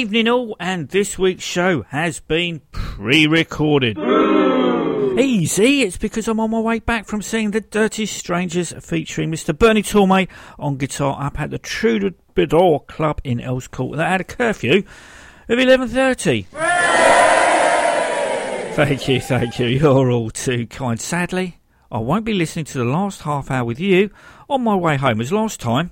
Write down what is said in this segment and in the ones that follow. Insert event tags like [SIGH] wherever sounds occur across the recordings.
Evening all, and this week's show has been pre-recorded. Easy, it's because I'm on my way back from seeing The Dirty Strangers featuring Mr. Bernie Tormé on guitar up at the Troubadour Club in Earls Court that had a curfew of 11.30. Thank you, thank you, you're all too kind. Sadly, I won't be listening to the last half hour with you on my way home as last time.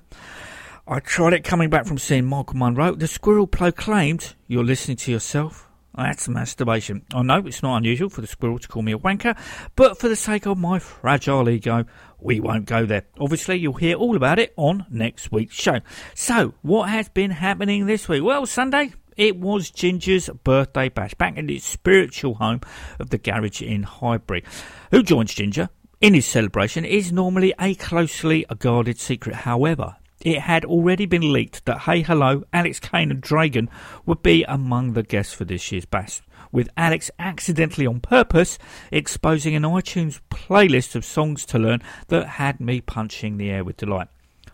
I tried it coming back from seeing Michael Monroe. The squirrel proclaimed, You're listening to yourself. Oh, that's masturbation. I know it's not unusual for the squirrel to call me a wanker, but for the sake of my fragile ego, we won't go there. Obviously, you'll hear all about it on next week's show. So, what has been happening this week? Well, Sunday, it was Ginger's birthday bash back in its spiritual home of the garage in Highbury. Who joins Ginger? In his celebration is normally a closely guarded secret. However, it had already been leaked that Hey Hello, Alex Kane and Dregen would be among the guests for this year's bash, with Alex accidentally on purpose exposing an iTunes playlist of songs to learn that had me punching the air with delight.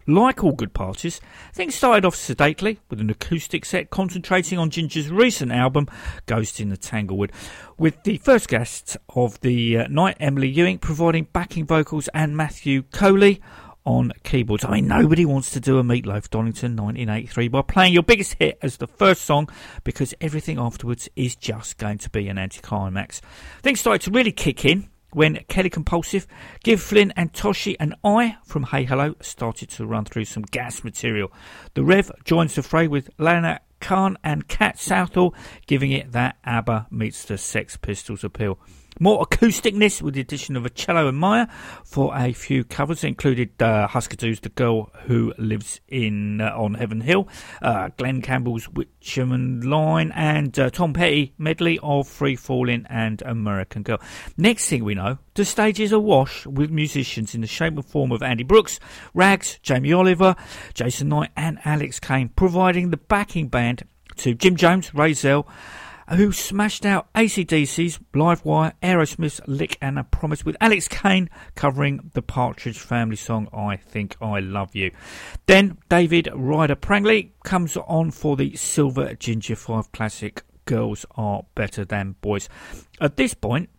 Like all good parties, things started off sedately with an acoustic set concentrating on Ginger's recent album, Ghost in the Tanglewood, with the first guest of the uh, night, Emily Ewing, providing backing vocals and Matthew Coley on keyboards. I mean, nobody wants to do a Meatloaf Donington 1983 by playing your biggest hit as the first song because everything afterwards is just going to be an anticlimax. Things started to really kick in when Kelly Compulsive, Give Flynn and Toshi and I from Hey Hello started to run through some gas material. The Rev joins the fray with Lana Khan and Kat Southall, giving it that ABBA meets the Sex Pistols appeal. More acousticness with the addition of a cello and Maya for a few covers. Included uh, Husker Du's The Girl Who Lives in uh, on Heaven Hill, uh, Glen Campbell's Wichita Lineman, and uh, Tom Petty medley of Free Falling and American Girl. Next thing we know, the stage is awash with musicians in the shape and form of Andy Brooks, Rags, Jamie Oliver, Jason Knight, and Alex Kane, providing the backing band to Jim Jones, Ray Zell, who smashed out ACDC's Livewire, Aerosmith's Lick and a Promise with Alex Kane covering the Partridge Family song I Think I Love You. Then David Ryder Prangley comes on for the Silver Ginger 5 classic Girls Are Better Than Boys. At this point,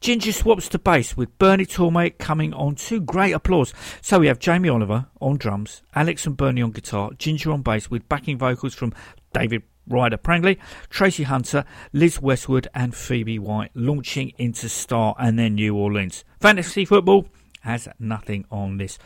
Ginger swaps to bass with Bernie Tormé coming on to great applause. So we have Jamie Oliver on drums, Alex and Bernie on guitar, Ginger on bass with backing vocals from David Ryder Prangley, Tracy Hunter, Liz Westwood, and Phoebe White launching into Star and then New Orleans. Fantasy football has nothing on this.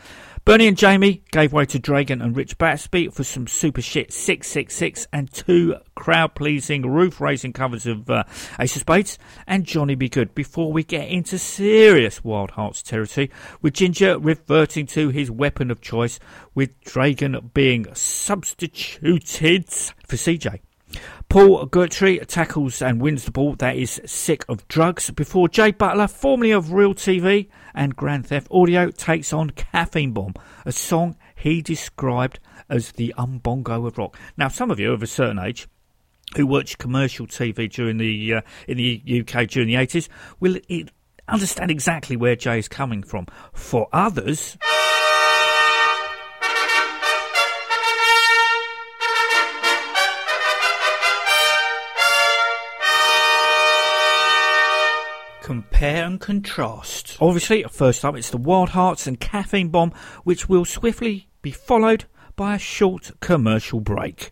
Bernie and Jamie gave way to Dregen and Rich Battersby for some Supershit 666 and two crowd pleasing, roof raising covers of uh, Ace of Spades and Johnny B. Goode. Before we get into serious Wild Hearts territory, with Ginger reverting to his weapon of choice, with Dregen being substituted for CJ. Paul Gertry tackles and wins the ball. That is sick of drugs. Before Jay Butler, formerly of Real TV and Grand Theft Audio, takes on Caffeine Bomb, a song he described as the umbongo of rock. Now, some of you of a certain age who watched commercial TV during the uh, in the UK during the 80s will understand exactly where Jay is coming from. For others. Compare and contrast. Obviously, first up, it's the Wild Hearts and Caffeine Bomb, which will swiftly be followed by a short commercial break.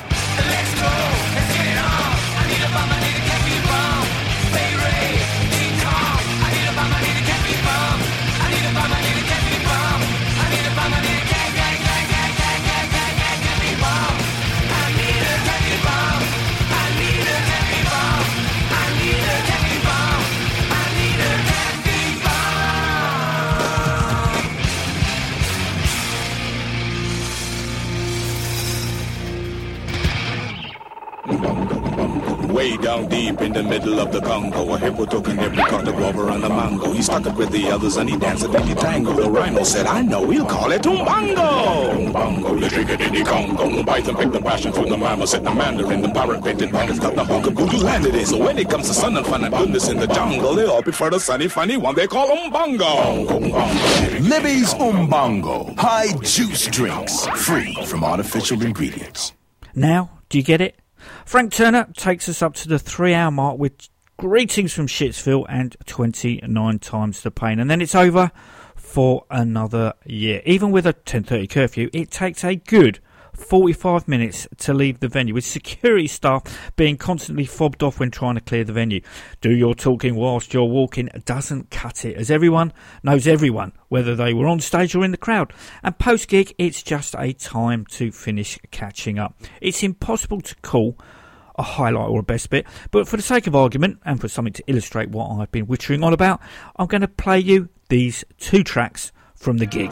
middle of the Congo. A hippo took an apricot, a grover, and a mango. He stuck it with the others and he danced a diddy tango. The rhino said, I know, we'll call it Umbango. Umbango, the trigger diddy Congo. Python picked the passion through the mama, said the mandarin. The parrot painted bandits got the hunk of voodoo land it is. So when it comes to sun and fun and goodness in the jungle, they all prefer the sunny, funny one they call Umbango. Libby's Umbango. High juice drinks. Free from artificial ingredients. Now, do you get it? Frank Turner takes us up to the three hour mark with greetings from Shitsville and 29 times the pain. And then it's over for another year. Even with a 10.30 curfew, it takes a good 45 minutes to leave the venue, with security staff being constantly fobbed off when trying to clear the venue. Do your talking whilst you're walking doesn't cut it, as everyone knows everyone, whether they were on stage or in the crowd. And post gig, it's just a time to finish catching up. It's impossible to call a highlight or a best bit, but for the sake of argument and for something to illustrate what I've been wittering on about, I'm going to play you these two tracks from the gig.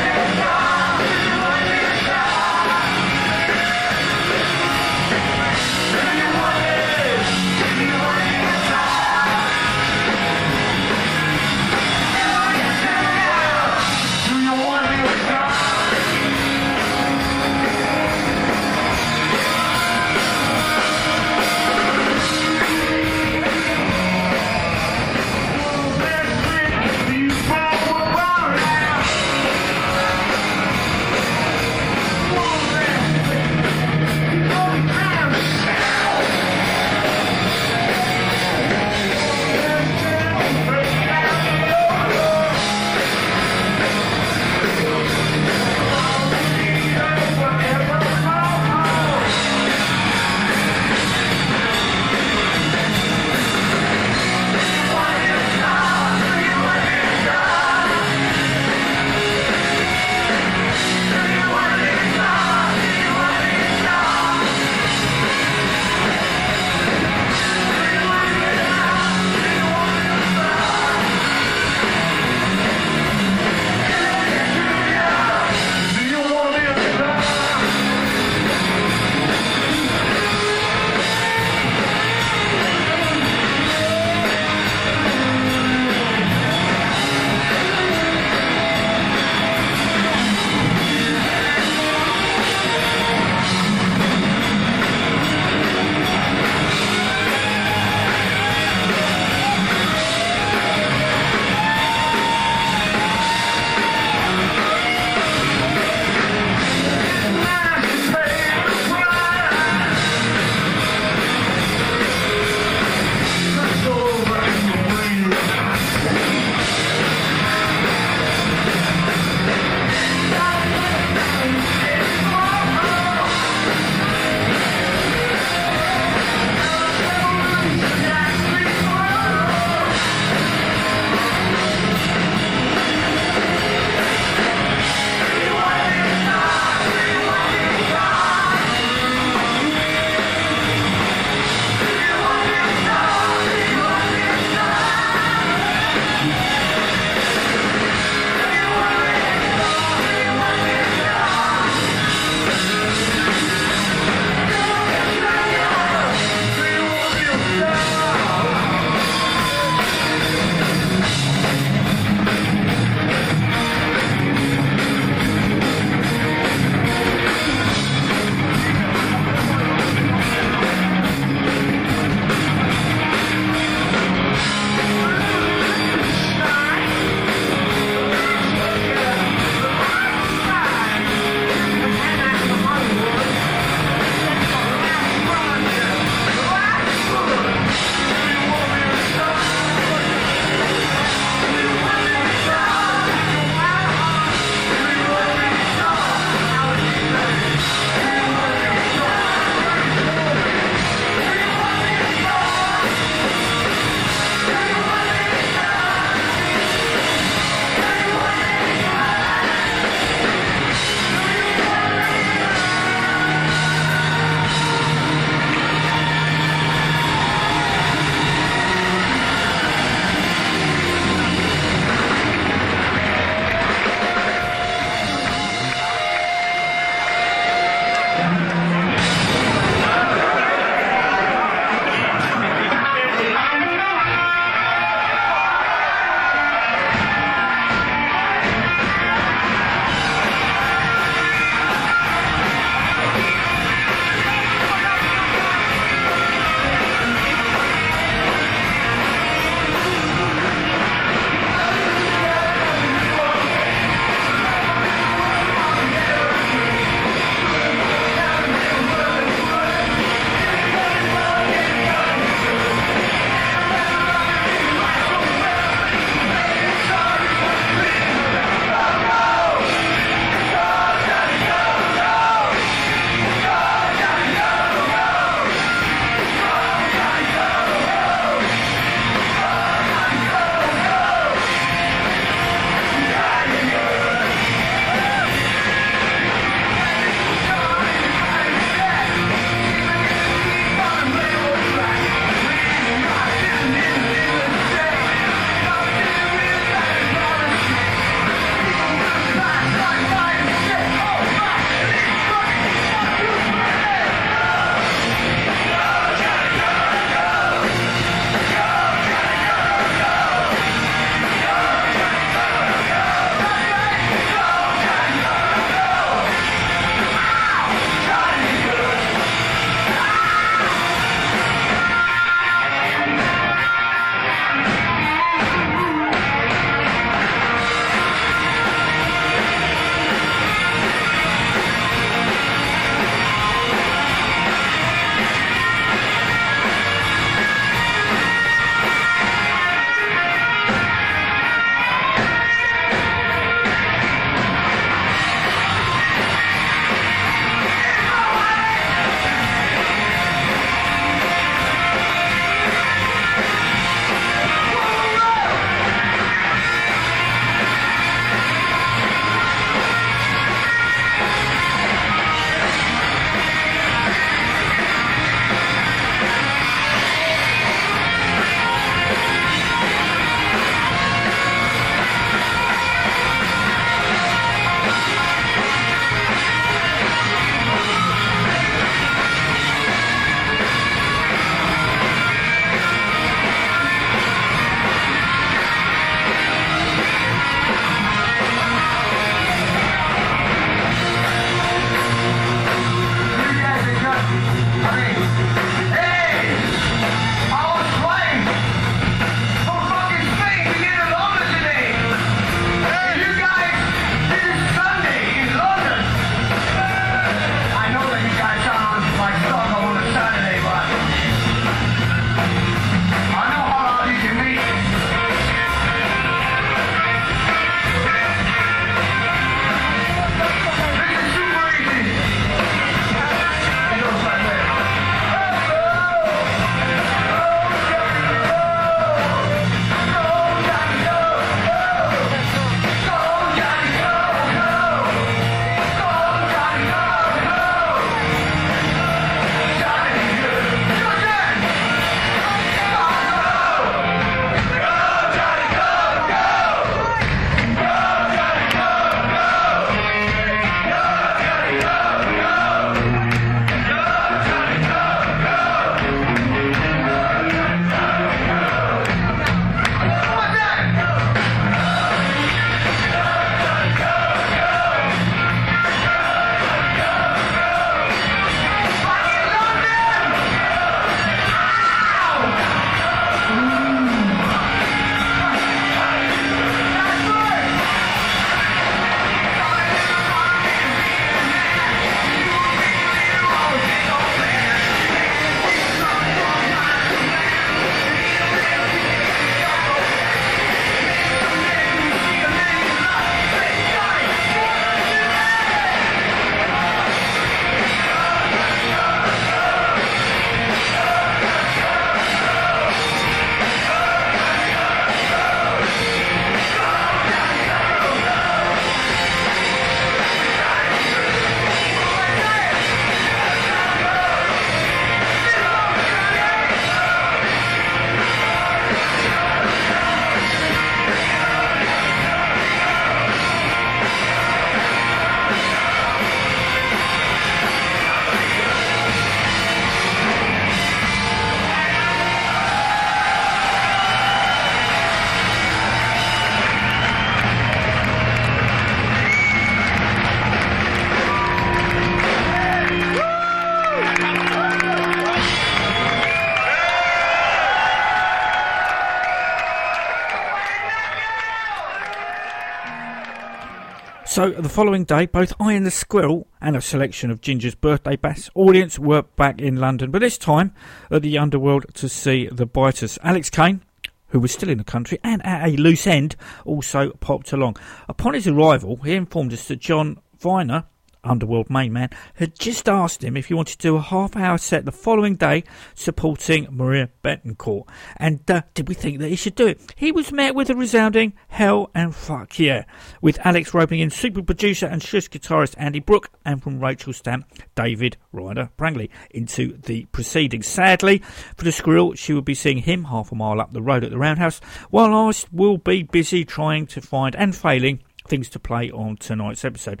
So the following day, both I and the Squirrel and a selection of Ginger's birthday bass audience were back in London, but this time at the Underworld to see the Biters. Alex Kane, who was still in the country and at a loose end, also popped along. Upon his arrival, he informed us that John Viner Underworld main man, had just asked him if he wanted to do a half hour set the following day supporting Maria Betancourt. And uh, did we think that he should do it? He was met with a resounding hell and fuck yeah, with Alex roping in super producer and shush guitarist Andy Brook and from Rachel Stamp, David Ryder Prangley into the proceedings. Sadly, for the Squirrel, she will be seeing him half a mile up the road at the Roundhouse, while I will be busy trying to find and failing things to play on tonight's episode.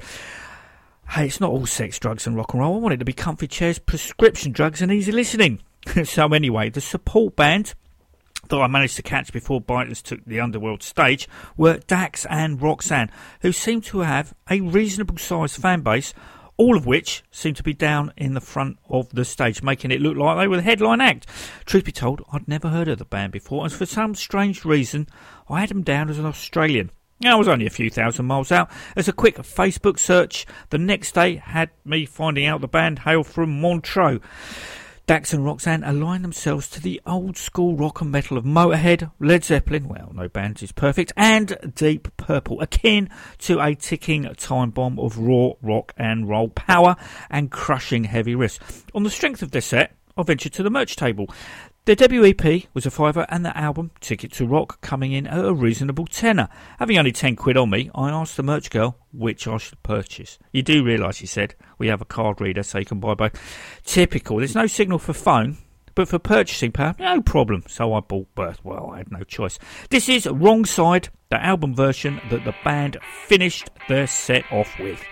Hey, it's not all sex, drugs, and rock and roll. I want it to be comfy chairs, prescription drugs, and easy listening. [LAUGHS] so, anyway, the support band that I managed to catch before Biters took the underworld stage were Daxx and Roxane, who seem to have a reasonable sized fan base, all of which seem to be down in the front of the stage, making it look like they were the headline act. Truth be told, I'd never heard of the band before, and for some strange reason, I had them down as an Australian. I was only a few thousand miles out. As a quick Facebook search the next day had me finding out the band hail from Montreux. Daxx and Roxane align themselves to the old school rock and metal of Motorhead, Led Zeppelin, well, no band is perfect, and Deep Purple, akin to a ticking time bomb of raw rock and roll power and crushing heavy riffs. On the strength of this set, I ventured to the merch table. Their debut EP was a fiver and the album Ticket to Rock coming in at a reasonable tenner. Having only 10 quid on me, I asked the merch girl which I should purchase. You do realise, she said, we have a card reader so you can buy both. Typical, there's no signal for phone, but for purchasing power, no problem. So I bought both. Well, I had no choice. This is Wrong Side, the album version that the band finished their set off with.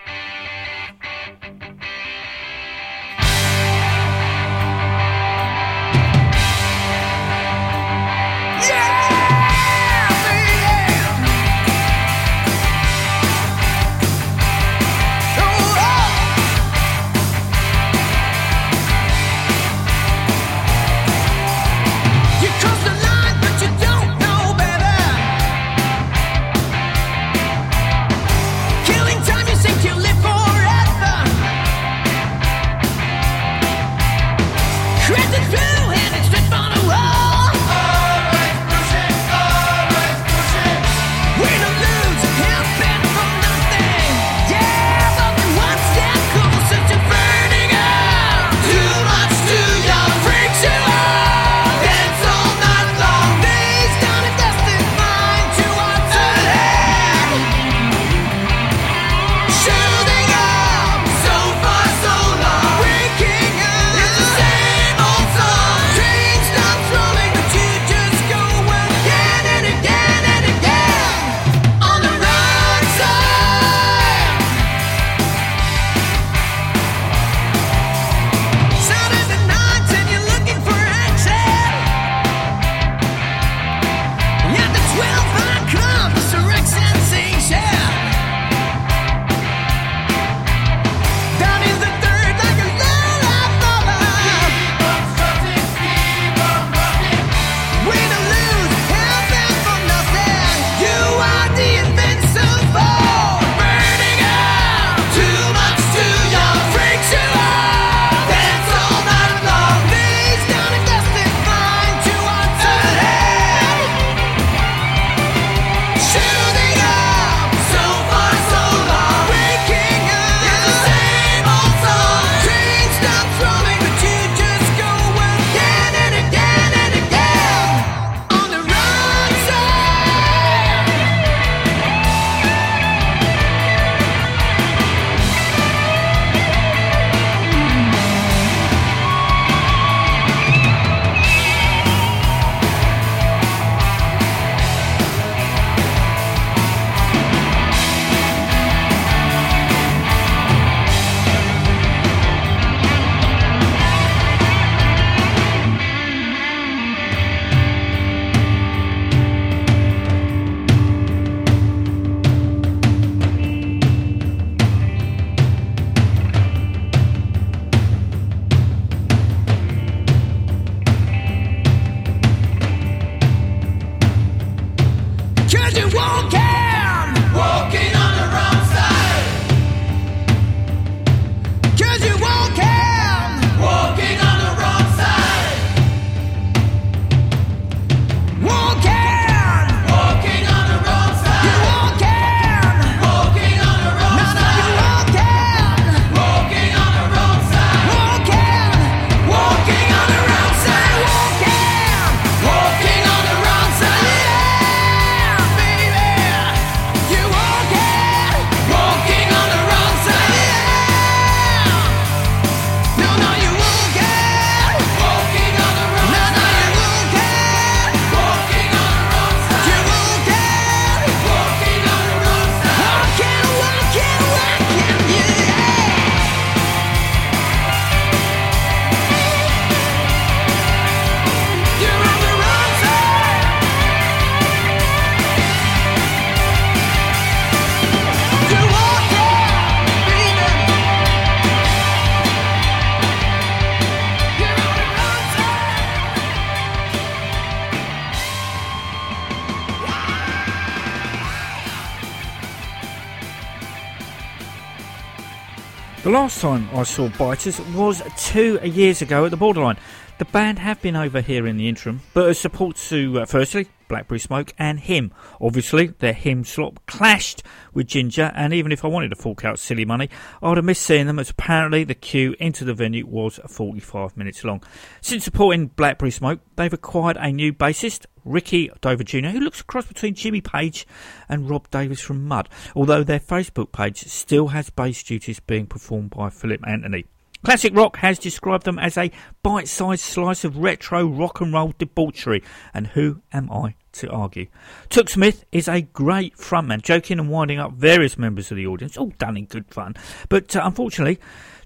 Last time I saw Biters was two years ago at the Borderline. The band have been over here in the interim, but as support to, uh, firstly, Blackberry Smoke and him. Obviously, their him slop clashed with Ginger, and even if I wanted to fork out silly money, I would have missed seeing them as apparently the queue into the venue was 45 minutes long. Since supporting Blackberry Smoke, they've acquired a new bassist, Ricky Dover Jr., who looks a cross between Jimmy Page and Rob Davis from Mud, although their Facebook page still has bass duties being performed by Philip Anthony. Classic Rock has described them as a bite sized slice of retro rock and roll debauchery, and who am I to argue? Tuk Smith is a great frontman, joking and winding up various members of the audience, all done in good fun. But uh, unfortunately,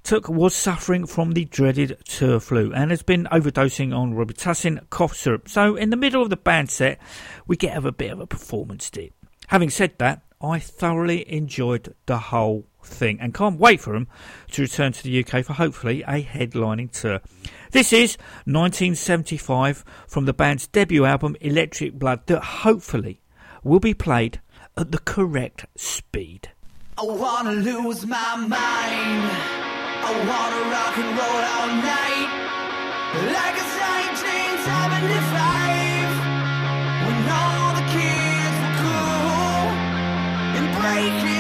Tuk was suffering from the dreaded tour flu and has been overdosing on Robitussin cough syrup. So, in the middle of the band set, we get a bit of a performance dip. Having said that, I thoroughly enjoyed the whole thing and can't wait for them to return to the UK for hopefully a headlining tour. This is 1975 from the band's debut album Electric Blood that hopefully will be played at the correct speed. I wanna lose my mind. I wanna rock and roll all night. Like it's 1975. When all the kids were cool and breaking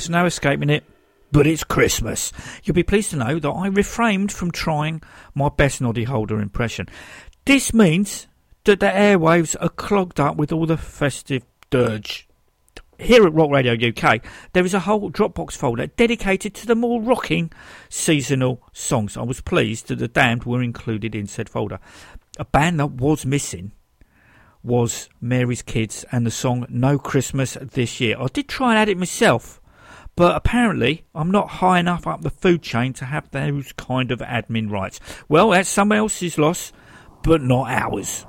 There's no escaping it, but it's Christmas. You'll be pleased to know that I refrained from trying my best noddy holder impression. This means that the airwaves are clogged up with all the festive dirge. Here at Rock Radio UK, there is a whole Dropbox folder dedicated to the more rocking seasonal songs. I was pleased that the Damned were included in said folder. A band that was missing was Mary's Kids and the song No Christmas This Year. I did try and add it myself, but apparently I'm not high enough up the food chain to have those kind of admin rights. Well, that's someone else's loss, but not ours.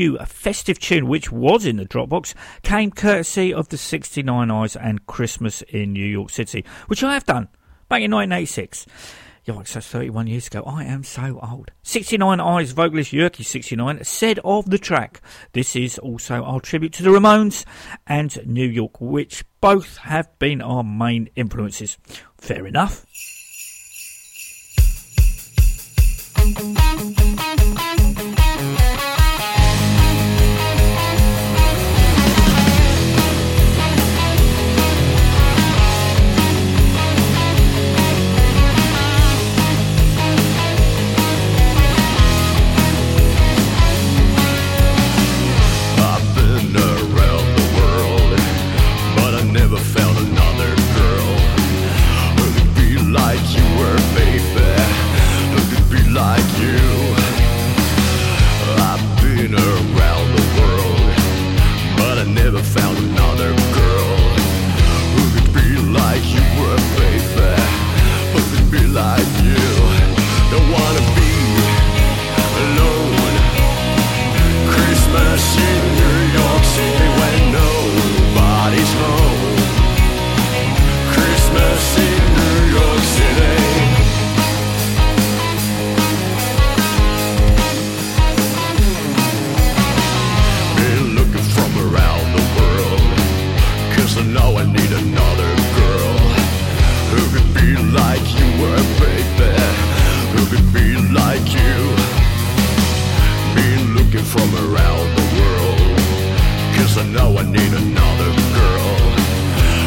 New festive tune, which was in the Dropbox, came courtesy of the 69 Eyes and Christmas in New York City, which I have done back in 1986. Yikes, that's 31 years ago. I am so old. 69 Eyes vocalist Jyrki69 said of the track, This is also our tribute to the Ramones and New York, which both have been our main influences. Fair enough. Like you were, baby. Who could be like you? I I need another girl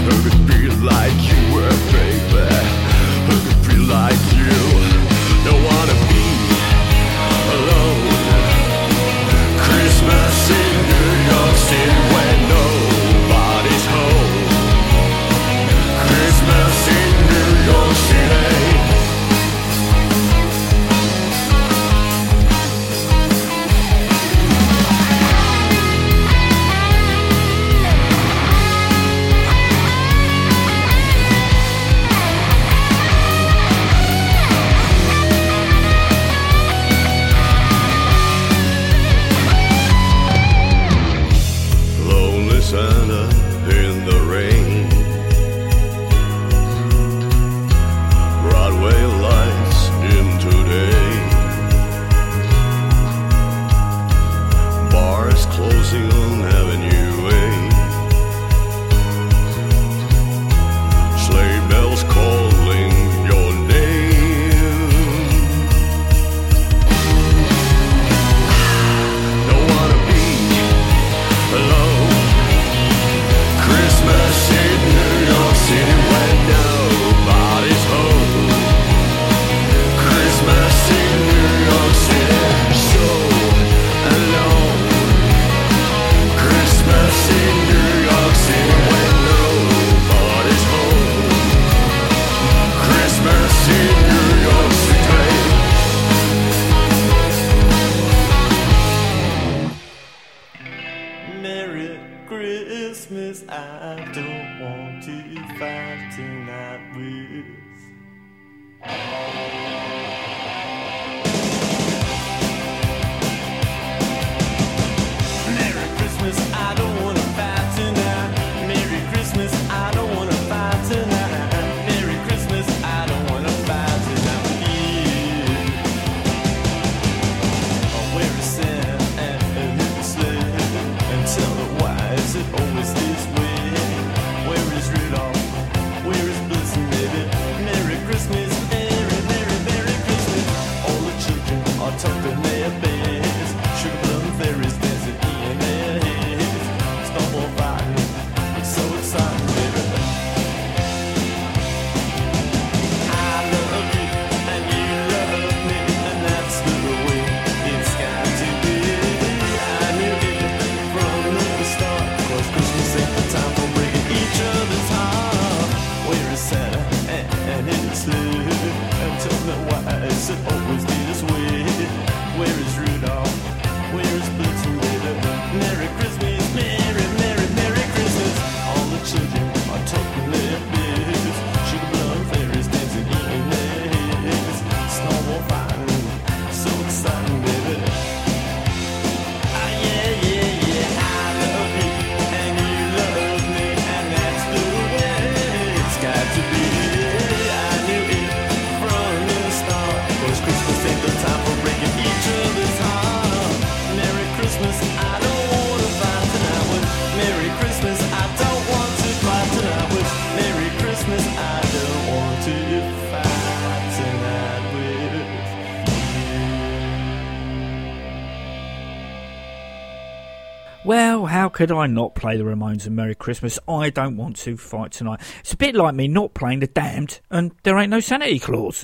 who could be like you were, baby. Who could be like you. Don't wanna be alone. Christmas in New York City And tell me why is it always this way? Where is Rudolph? well, how could I not play the Ramones and Merry Christmas? I don't want to fight tonight. It's a bit like me not playing the Damned and there ain't no sanity clause.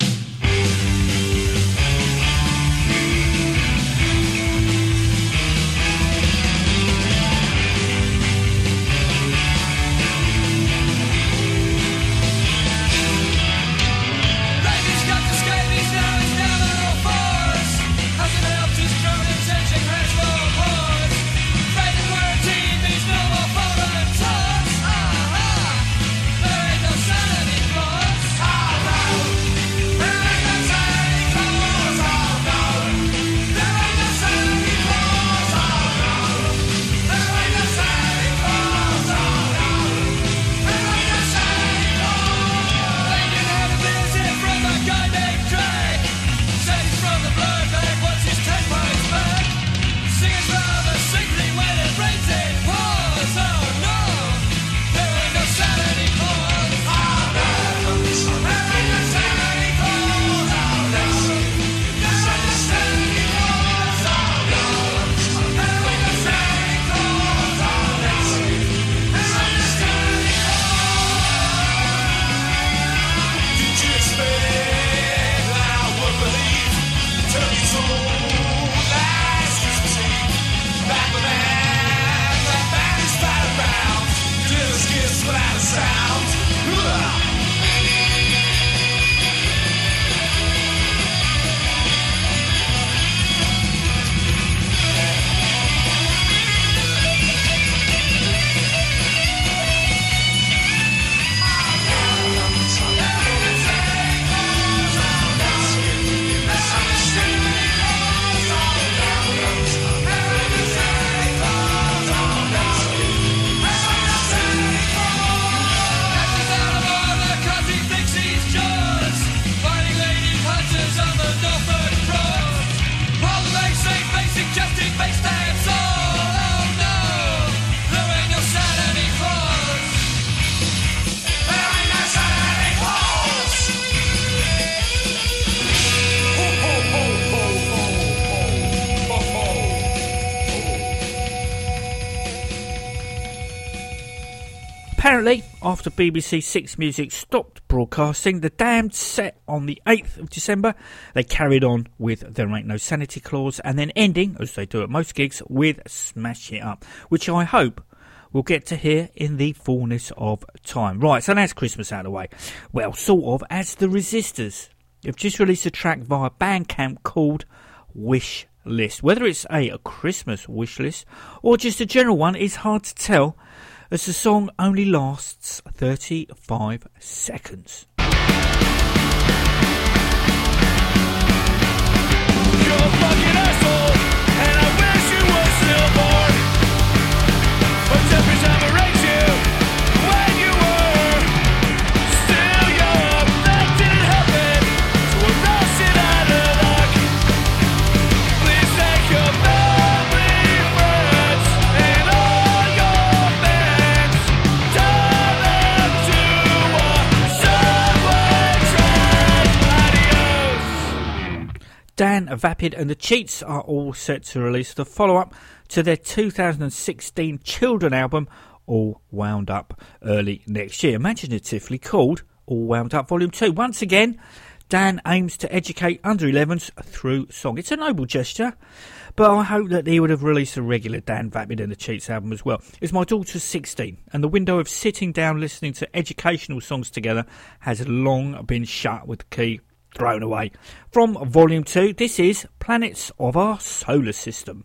after BBC Six Music stopped broadcasting, The Damned set on the 8th of December. They carried on with There Ain't No Sanity Clause and then ending, as they do at most gigs, with Smash It Up, which I hope we'll get to hear in the fullness of time. Right, so that's Christmas out of the way. Well, sort of, as The Resistors have just released a track via Bandcamp called Wish List. Whether it's a, a Christmas wish list or just a general one is hard to tell as the song only lasts 35 seconds. Asshole, and I wish you were still born. But every time Dan Vapid and the Cheats are all set to release the follow up to their 2016 Children album, All Wound Up, early next year, imaginatively called All Wound Up Volume 2. Once again, Dan aims to educate under 11s through song. It's a noble gesture, but I hope that he would have released a regular Dan Vapid and the Cheats album as well. It's my daughter's 16, and the window of sitting down listening to educational songs together has long been shut with key thrown away. From Volume 2, this is Planets of Our Solar System.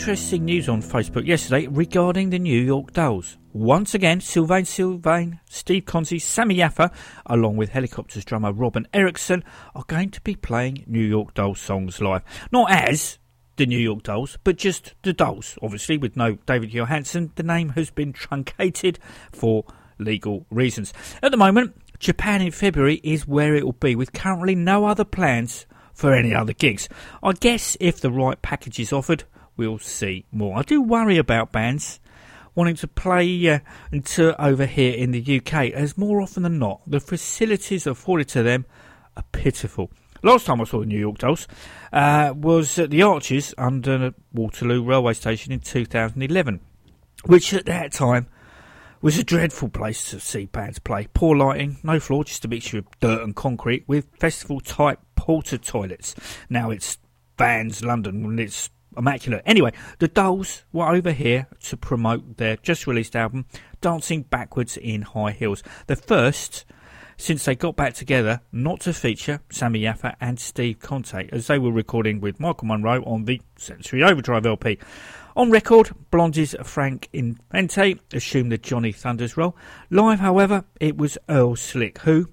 Interesting news on Facebook yesterday regarding the New York Dolls. Once again, Sylvain Sylvain, Steve Conte, Sami Yaffa, along with Hellacopters drummer Robin Erickson, are going to be playing New York Dolls songs live. Not as the New York Dolls, but just the Dolls. Obviously, with no David Johansen, the name has been truncated for legal reasons. At the moment, Japan in February is where it will be, with currently no other plans for any other gigs. I guess if the right package is offered, we'll see more. I do worry about bands wanting to play uh, and tour over here in the UK, as more often than not, the facilities afforded to them are pitiful. Last time I saw the New York Dolls uh, was at the Arches under Waterloo Railway Station in 2011, which at that time was a dreadful place to see bands play. Poor lighting, no floor, just a mixture of dirt and concrete with festival type porta toilets. Now it's Vans London and it's immaculate. Anyway, the Dolls were over here to promote their just released album, Dancing Backwards in High Heels. The first since they got back together not to feature Sami Yaffa and Steve Conte as they were recording with Michael Monroe on the Sensory Overdrive LP. On record, Blondie's Frank Infante assumed the Johnny Thunders role. Live, however, it was Earl Slick, who,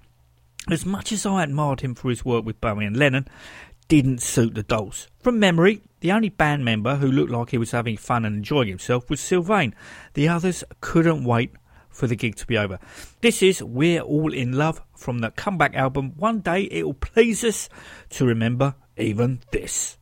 as much as I admired him for his work with Bowie and Lennon, didn't suit the Dolls. From memory, the only band member who looked like he was having fun and enjoying himself was Sylvain. The others couldn't wait for the gig to be over. This is We're All in Love from the comeback album. One day it will please us to remember even this.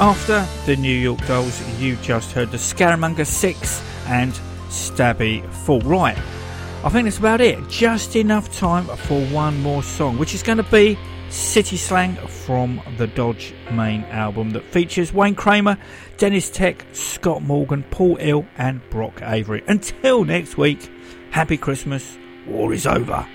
After the New York Dolls, you just heard the Scaramanga 6 and Stabby Fall. Right, I think that's about it. Just enough time for one more song, which is going to be City Slang from the Dodge main album that features Wayne Kramer, Deniz Tek, Scott Morgan, Paul Ill, and Brock Avery. Until next week, happy Christmas. War is over.